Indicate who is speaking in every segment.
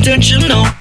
Speaker 1: don't you know?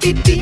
Speaker 1: beep beep.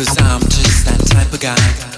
Speaker 1: Cause I'm
Speaker 2: just that type of
Speaker 3: guy.